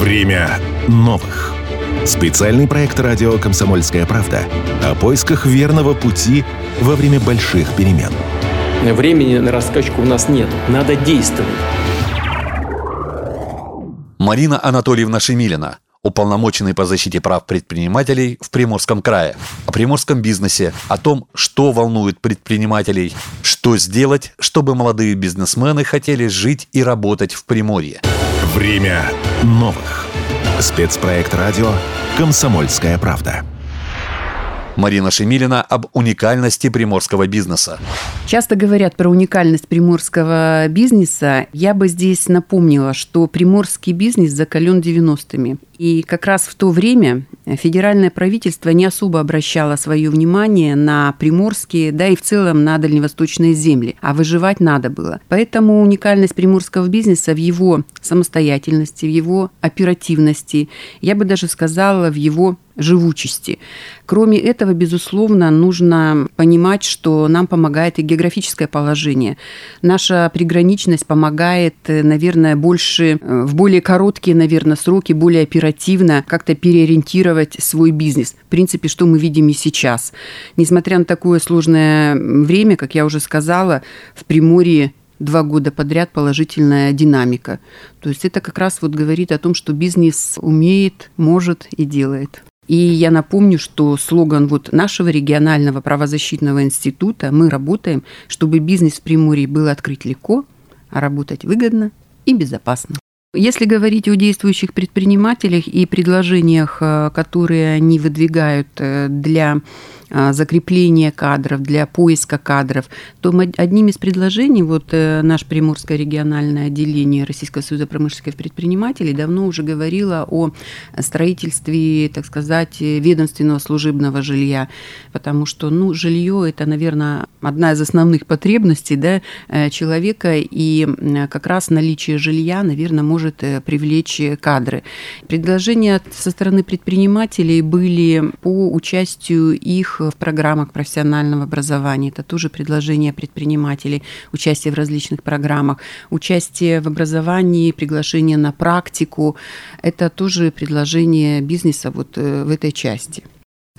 Время новых. Специальный проект радио «Комсомольская правда» о поисках верного пути во время больших перемен. Времени на раскачку у нас нет. Надо действовать. Марина Анатольевна Шемилина, уполномоченный по защите прав предпринимателей в Приморском крае, о приморском бизнесе, о том, что волнует предпринимателей, что сделать, чтобы молодые бизнесмены хотели жить и работать в Приморье. Время новых. Спецпроект радио «Комсомольская правда». Марина Шемилина об уникальности приморского бизнеса. Часто говорят про уникальность приморского бизнеса. Я бы здесь напомнила, что приморский бизнес закален 90-ми. И как раз в то время федеральное правительство не особо обращало свое внимание на приморские, да и в целом на дальневосточные земли, а выживать надо было. Поэтому уникальность приморского бизнеса в его самостоятельности, в его оперативности, я бы даже сказала, в его живучести. Кроме этого, безусловно, нужно понимать, что нам помогает и географическое положение. Наша приграничность помогает, наверное, больше, в более короткие, наверное, сроки, более оперативно как-то переориентировать свой бизнес. В принципе, что мы видим и сейчас. Несмотря на такое сложное время, как я уже сказала, в Приморье два года подряд положительная динамика. То есть это как раз вот говорит о том, что бизнес умеет, может и делает. И я напомню, что слоган вот нашего регионального правозащитного института «Мы работаем, чтобы бизнес в Приморье был открыть легко, а работать выгодно и безопасно». Если говорить о действующих предпринимателях и предложениях, э, которые они выдвигают э, для закрепления кадров, для поиска кадров, то одним из предложений вот э, наш Приморское региональное отделение Российского союза промышленных предпринимателей давно уже говорило о строительстве, так сказать, ведомственного служебного жилья, потому что, ну, жилье это, наверное, одна из основных потребностей да, э, человека, и как раз наличие жилья, наверное, может э, привлечь кадры. Предложения со стороны предпринимателей были по участию их в программах профессионального образования. Это тоже предложение предпринимателей, участие в различных программах, участие в образовании, приглашение на практику. Это тоже предложение бизнеса вот э, в этой части.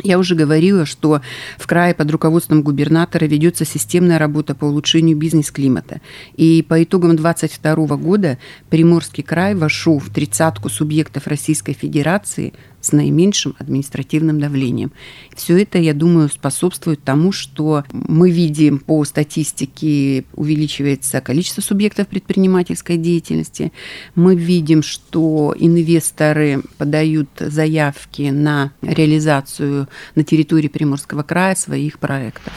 Я уже говорила, что в крае под руководством губернатора ведется системная работа по улучшению бизнес-климата. И по итогам 2022 года Приморский край вошел в тридцатку субъектов Российской Федерации наименьшим административным давлением. Все это, я думаю, способствует тому, что мы видим по статистике увеличивается количество субъектов предпринимательской деятельности. Мы видим, что инвесторы подают заявки на реализацию на территории Приморского края своих проектов.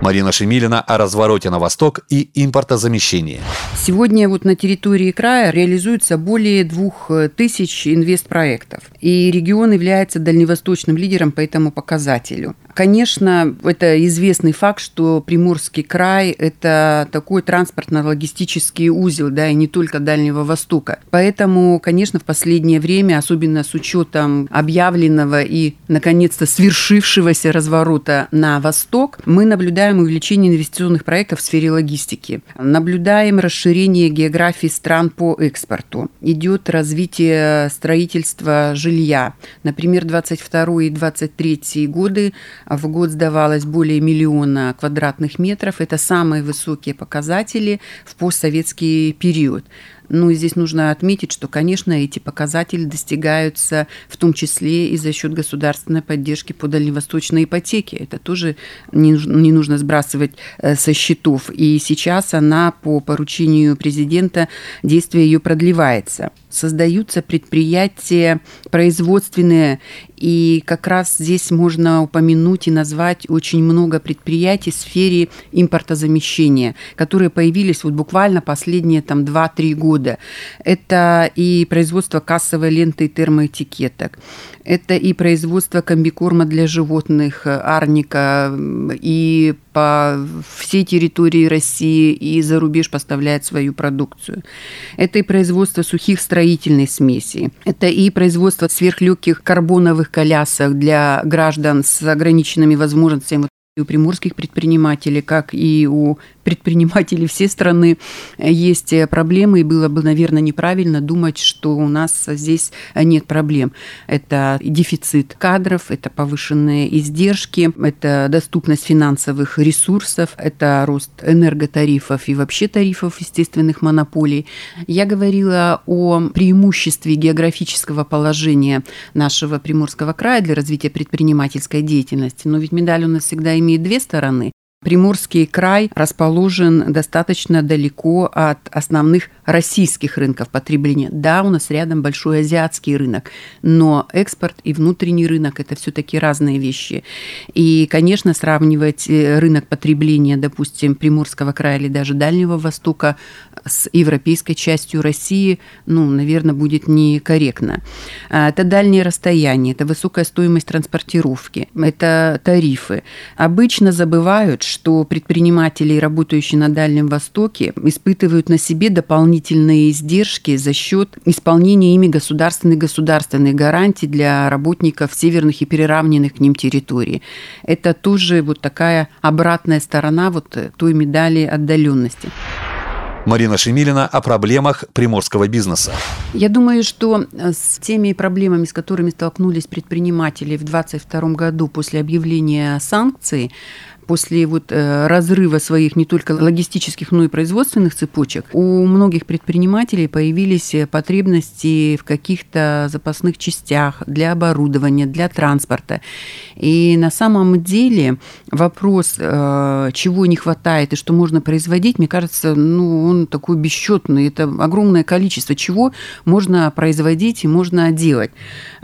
Марина Шемилина о развороте на восток и импортозамещении. Сегодня вот на территории края реализуется более двух тысяч инвестпроектов. И регион является дальневосточным лидером по этому показателю. Конечно, это известный факт, что Приморский край – это такой транспортно-логистический узел, да, и не только Дальнего Востока. Поэтому, конечно, в последнее время, особенно с учетом объявленного и, наконец-то, свершившегося разворота на восток, мы наблюдаем увеличение инвестиционных проектов в сфере логистики. Наблюдаем расширение географии стран по экспорту. Идет развитие строительства жилья. Например, 22 и 23 годы в год сдавалось более миллиона квадратных метров. Это самые высокие показатели в постсоветский период. Ну и здесь нужно отметить, что, конечно, эти показатели достигаются в том числе и за счет государственной поддержки по дальневосточной ипотеке. Это тоже не, не нужно сбрасывать э, со счетов. И сейчас она по поручению президента, действие ее продлевается. Создаются предприятия производственные, и как раз здесь можно упомянуть и назвать очень много предприятий в сфере импортозамещения, которые появились вот буквально последние там 2-3 года года. Это и производство кассовой ленты и термоэтикеток. Это и производство комбикорма для животных, арника, и по всей территории России и за рубеж поставляет свою продукцию. Это и производство сухих строительной смеси. Это и производство сверхлегких карбоновых колясок для граждан с ограниченными возможностями у приморских предпринимателей, как и у предпринимателей всей страны есть проблемы, и было бы, наверное, неправильно думать, что у нас здесь нет проблем. Это дефицит кадров, это повышенные издержки, это доступность финансовых ресурсов, это рост энерготарифов и вообще тарифов естественных монополий. Я говорила о преимуществе географического положения нашего Приморского края для развития предпринимательской деятельности. Но ведь медаль у нас всегда имеет две стороны. Приморский край расположен достаточно далеко от основных российских рынков потребления. Да, у нас рядом большой азиатский рынок, но экспорт и внутренний рынок – это все-таки разные вещи. И, конечно, сравнивать э, рынок потребления, допустим, Приморского края или даже Дальнего Востока с европейской частью России, ну, наверное, будет некорректно. А, это дальние расстояния, это высокая стоимость транспортировки, это тарифы. Обычно забывают, что предприниматели, работающие на Дальнем Востоке, испытывают на себе дополнительные издержки за счет исполнения ими государственных государственных гарантий для работников северных и переравненных к ним территорий. Это тоже вот такая обратная сторона вот той медали отдаленности. Марина Шемилина о проблемах приморского бизнеса. Я думаю, что с теми проблемами, с которыми столкнулись предприниматели в 2022 году после объявления санкций, после вот э, разрыва своих не только логистических, но и производственных цепочек, у многих предпринимателей появились э, потребности в каких-то запасных частях для оборудования, для транспорта. И на самом деле вопрос, э, чего не хватает и что можно производить, мне кажется, ну, он такой бесчетный. Это огромное количество чего можно производить и можно делать.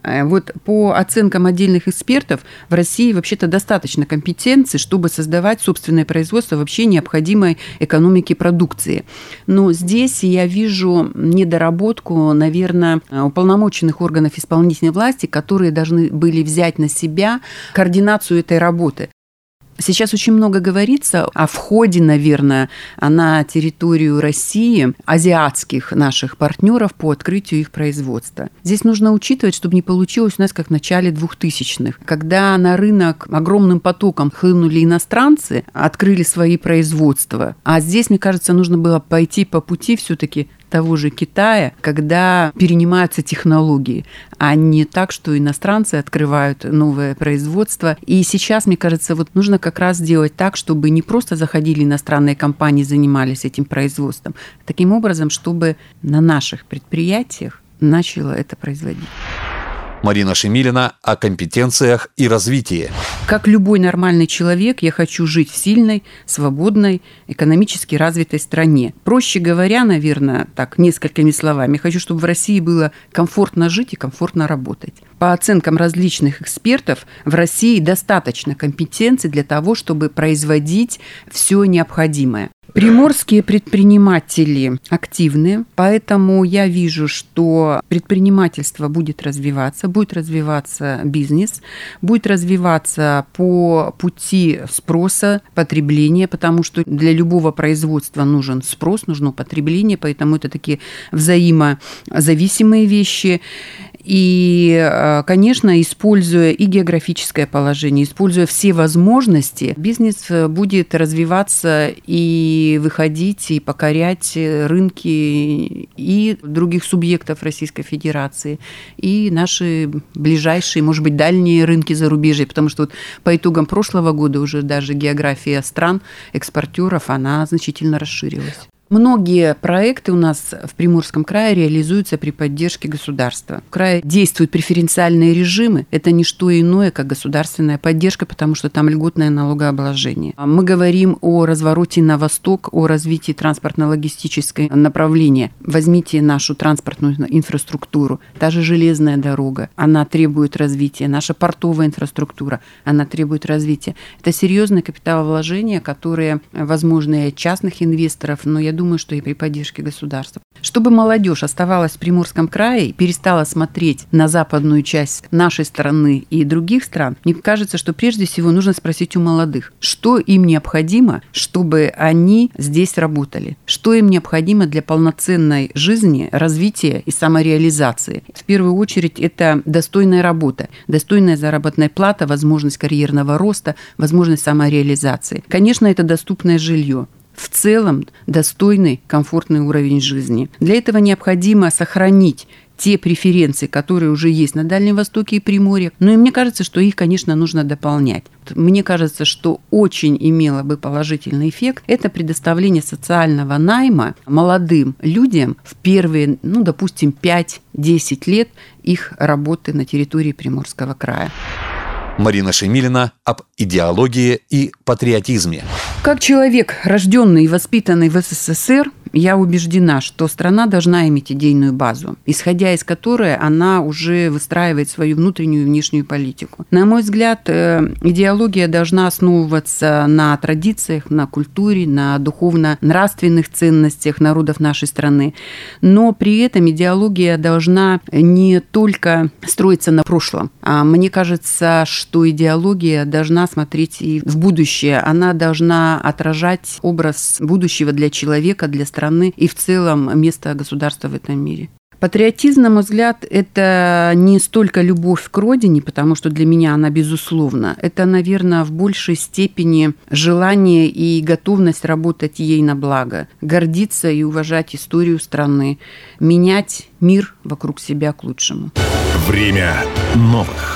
Вот по оценкам отдельных экспертов, в России вообще-то достаточно компетенций, чтобы создавать собственное производство вообще необходимой экономики продукции. Но здесь я вижу недоработку, наверное, уполномоченных органов исполнительной власти, которые должны были взять на себя координацию этой работы. Сейчас очень много говорится о входе, наверное, на территорию России азиатских наших партнеров по открытию их производства. Здесь нужно учитывать, чтобы не получилось у нас как в начале 2000-х, когда на рынок огромным потоком хлынули иностранцы, открыли свои производства. А здесь, мне кажется, нужно было пойти по пути все-таки того же Китая, когда перенимаются технологии, а не так, что иностранцы открывают новое производство. И сейчас, мне кажется, вот нужно как раз сделать так, чтобы не просто заходили иностранные компании, занимались этим производством, таким образом, чтобы на наших предприятиях начало это производить. Марина Шемилина о компетенциях и развитии. Как любой нормальный человек, я хочу жить в сильной, свободной, экономически развитой стране. Проще говоря, наверное, так, несколькими словами, хочу, чтобы в России было комфортно жить и комфортно работать. По оценкам различных экспертов, в России достаточно компетенций для того, чтобы производить все необходимое. Приморские предприниматели активны, поэтому я вижу, что предпринимательство будет развиваться, будет развиваться бизнес, будет развиваться по пути спроса, потребления, потому что для любого производства нужен спрос, нужно потребление, поэтому это такие взаимозависимые вещи. И, конечно, используя и географическое положение, используя все возможности, бизнес э, будет развиваться и выходить, и покорять рынки и других субъектов Российской Федерации, и наши ближайшие, может быть, дальние рынки зарубежья, потому что вот по итогам прошлого года уже даже география стран, экспортеров, она значительно расширилась. Многие проекты у нас в Приморском крае реализуются при поддержке государства. В крае действуют преференциальные режимы. Это не что иное, как государственная поддержка, потому что там льготное налогообложение. Мы говорим о развороте на восток, о развитии транспортно-логистической направления. Возьмите нашу транспортную инфраструктуру. Та же железная дорога, она требует развития. Наша портовая инфраструктура, она требует развития. Это серьезные капиталовложения, которые возможны от частных инвесторов, но я думаю, что и при поддержке государства. Чтобы молодежь оставалась в Приморском крае и перестала смотреть на западную часть нашей страны и других стран, мне кажется, что прежде всего нужно спросить у молодых, что им необходимо, чтобы они здесь работали, что им необходимо для полноценной жизни, развития и самореализации. В первую очередь это достойная работа, достойная заработная плата, возможность карьерного роста, возможность самореализации. Конечно, это доступное жилье. В целом достойный, комфортный уровень жизни. Для этого необходимо сохранить те преференции, которые уже есть на Дальнем Востоке и Приморье. Но и мне кажется, что их, конечно, нужно дополнять. Мне кажется, что очень имело бы положительный эффект это предоставление социального найма молодым людям в первые, ну, допустим, 5-10 лет их работы на территории Приморского края. Марина Шемилина об идеологии и патриотизме. Как человек, рожденный и воспитанный в СССР, я убеждена, что страна должна иметь идейную базу, исходя из которой она уже выстраивает свою внутреннюю и внешнюю политику. На мой взгляд, э, идеология должна основываться на традициях, на культуре, на духовно-нравственных ценностях народов нашей страны. Но при этом идеология должна не только строиться на прошлом. А мне кажется, что идеология должна смотреть и в будущее. Она должна отражать образ будущего для человека, для страны страны и в целом место государства в этом мире. Патриотизм, на мой взгляд, это не столько любовь к родине, потому что для меня она безусловна. Это, наверное, в большей степени желание и готовность работать ей на благо, гордиться и уважать историю страны, менять мир вокруг себя к лучшему. Время новых.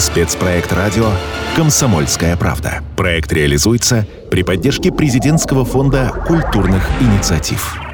Спецпроект радио «Комсомольская правда». Проект реализуется при поддержке президентского фонда культурных инициатив.